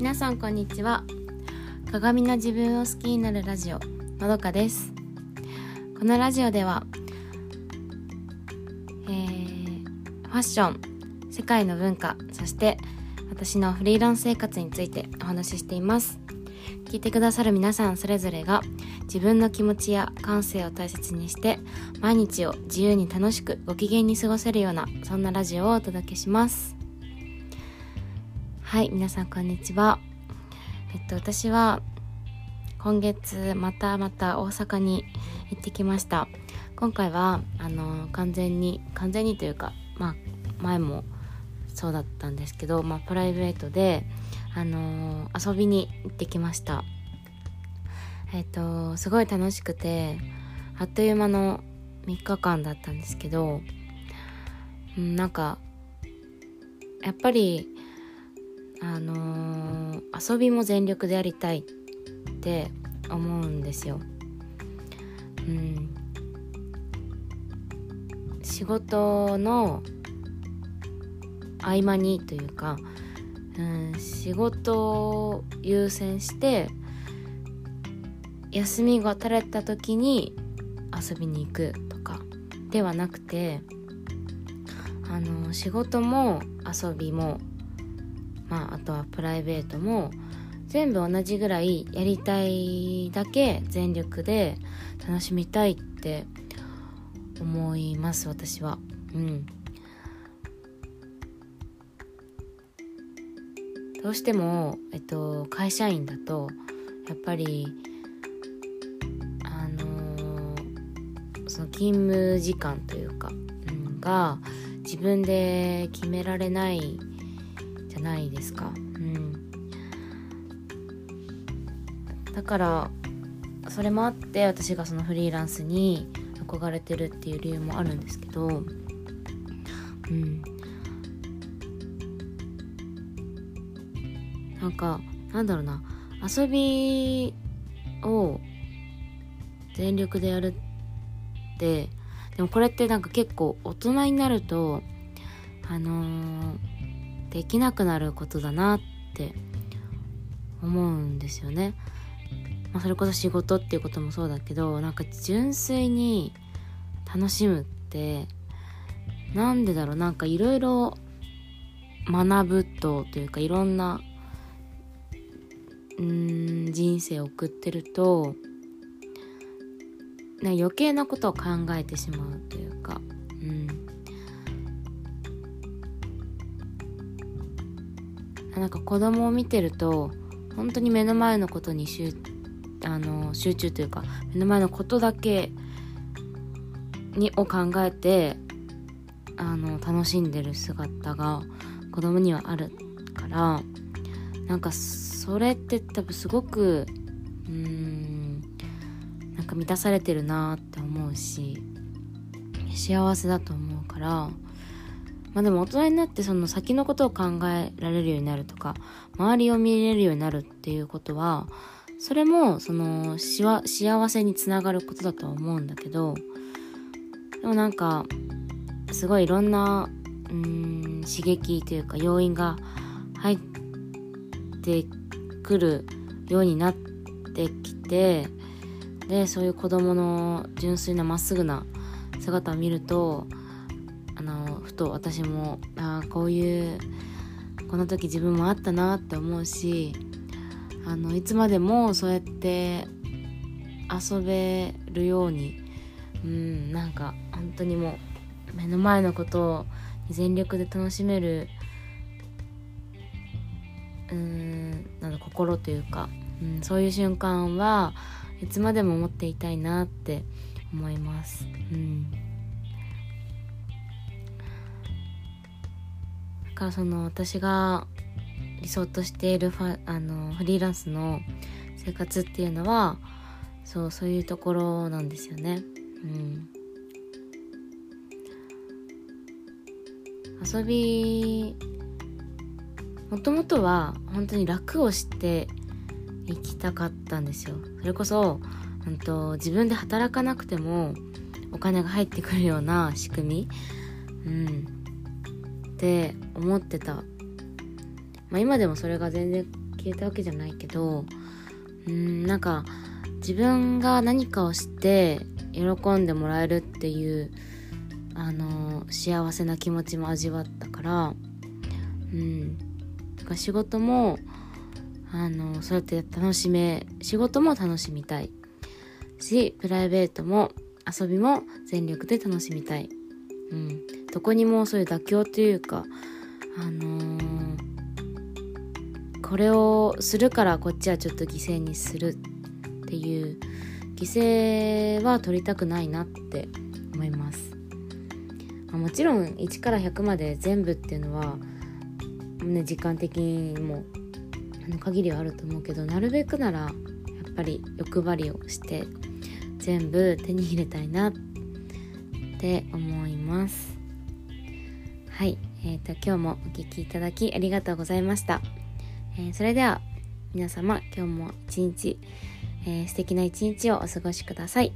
皆さんこんにちは。鏡の自分を好きになるラジオのどかです。このラジオでは、えー、ファッション世界の文化そして私のフリーランス生活についてお話ししています。聞いてくださる皆さんそれぞれが自分の気持ちや感性を大切にして毎日を自由に楽しくご機嫌に過ごせるようなそんなラジオをお届けします。はい皆さんこんにちは。えっと私は今月またまた大阪に行ってきました。今回はあの完全に完全にというかまあ前もそうだったんですけど、まあ、プライベートで、あのー、遊びに行ってきました。えっ、とすごい楽しくてあっという間の3日間だったんですけど、うん、なんかやっぱりあのー、遊びも全力でやりたいって思うんですよ。うん、仕事の合間にというか、うん、仕事を優先して休みが取れた時に遊びに行くとかではなくてあの仕事も遊びもまあ、あとはプライベートも全部同じぐらいやりたいだけ全力で楽しみたいって思います私は。うん。どうしても、えっと、会社員だとやっぱりあのー、その勤務時間というか、うん、が自分で決められないないですか？うん、だからそれもあって私がそのフリーランスに憧れてるっていう理由もあるんですけど、うん、なんかなんだろうな。遊びを全力でやるってでもこれってなんか結構大人になるとあのーできなくなることだなって思うんですよね。まあ、それこそ仕事っていうこともそうだけどなんか純粋に楽しむってなんでだろうなんかいろいろ学ぶとというかいろんなうん人生を送ってると余計なことを考えてしまうというか、なんか子供を見てると本当に目の前のことに集あの集中というか目の前のことだけにを考えてあの楽しんでる姿が子供にはあるからなんかそれって多分すごくうーんなんか満たされてるなって思うし幸せだと思うからまあでも大人になってその先のことを考えられるようになるとか周りを見れるようになるっていうことはそれもそのしわ幸せにつながることだとは思うんだけどでもなんかすごいいろんなうん刺激というか要因が入ってくるようになってきてでそういう子供の純粋なまっすぐな姿を見るとあのふと私もあこういうこの時自分もあったなって思うしあのいつまでもそうやって遊べるようにうんなんか本当にもう目の前のことを全力で楽しめるうんなんだ心というか、うん、そういう瞬間はいつまでも持っていたいなって思います。うんかその私が理想としているファあのフリーランスの生活っていうのはそうそういうところなんですよね。うん、遊びもともとは本当に楽をしていきたかったんですよ。それこそんと自分で働かなくてもお金が入ってくるような仕組み、うん、って思ってた、まあ、今でもそれが全然消えたわけじゃないけどうんなんか自分が何かをして喜んでもらえるっていうあの幸せな気持ちも味わったからうん。だから仕事もあのそうやって楽しめ仕事も楽しみたい。しプライベートも遊びも全力で楽しみたい、うん、どこにもそういう妥協というかあのー、これをするからこっちはちょっと犠牲にするっていう犠牲は取りたくないなって思います、もちろん1から100まで全部っていうのは、ね、時間的にもあの限りはあると思うけどなるべくならやっぱり欲張りをして全部手に入れたいなって思います。はいえーと、今日もお聴きいただきありがとうございました、えー、それでは皆様今日も一日、えー、素敵な一日をお過ごしください。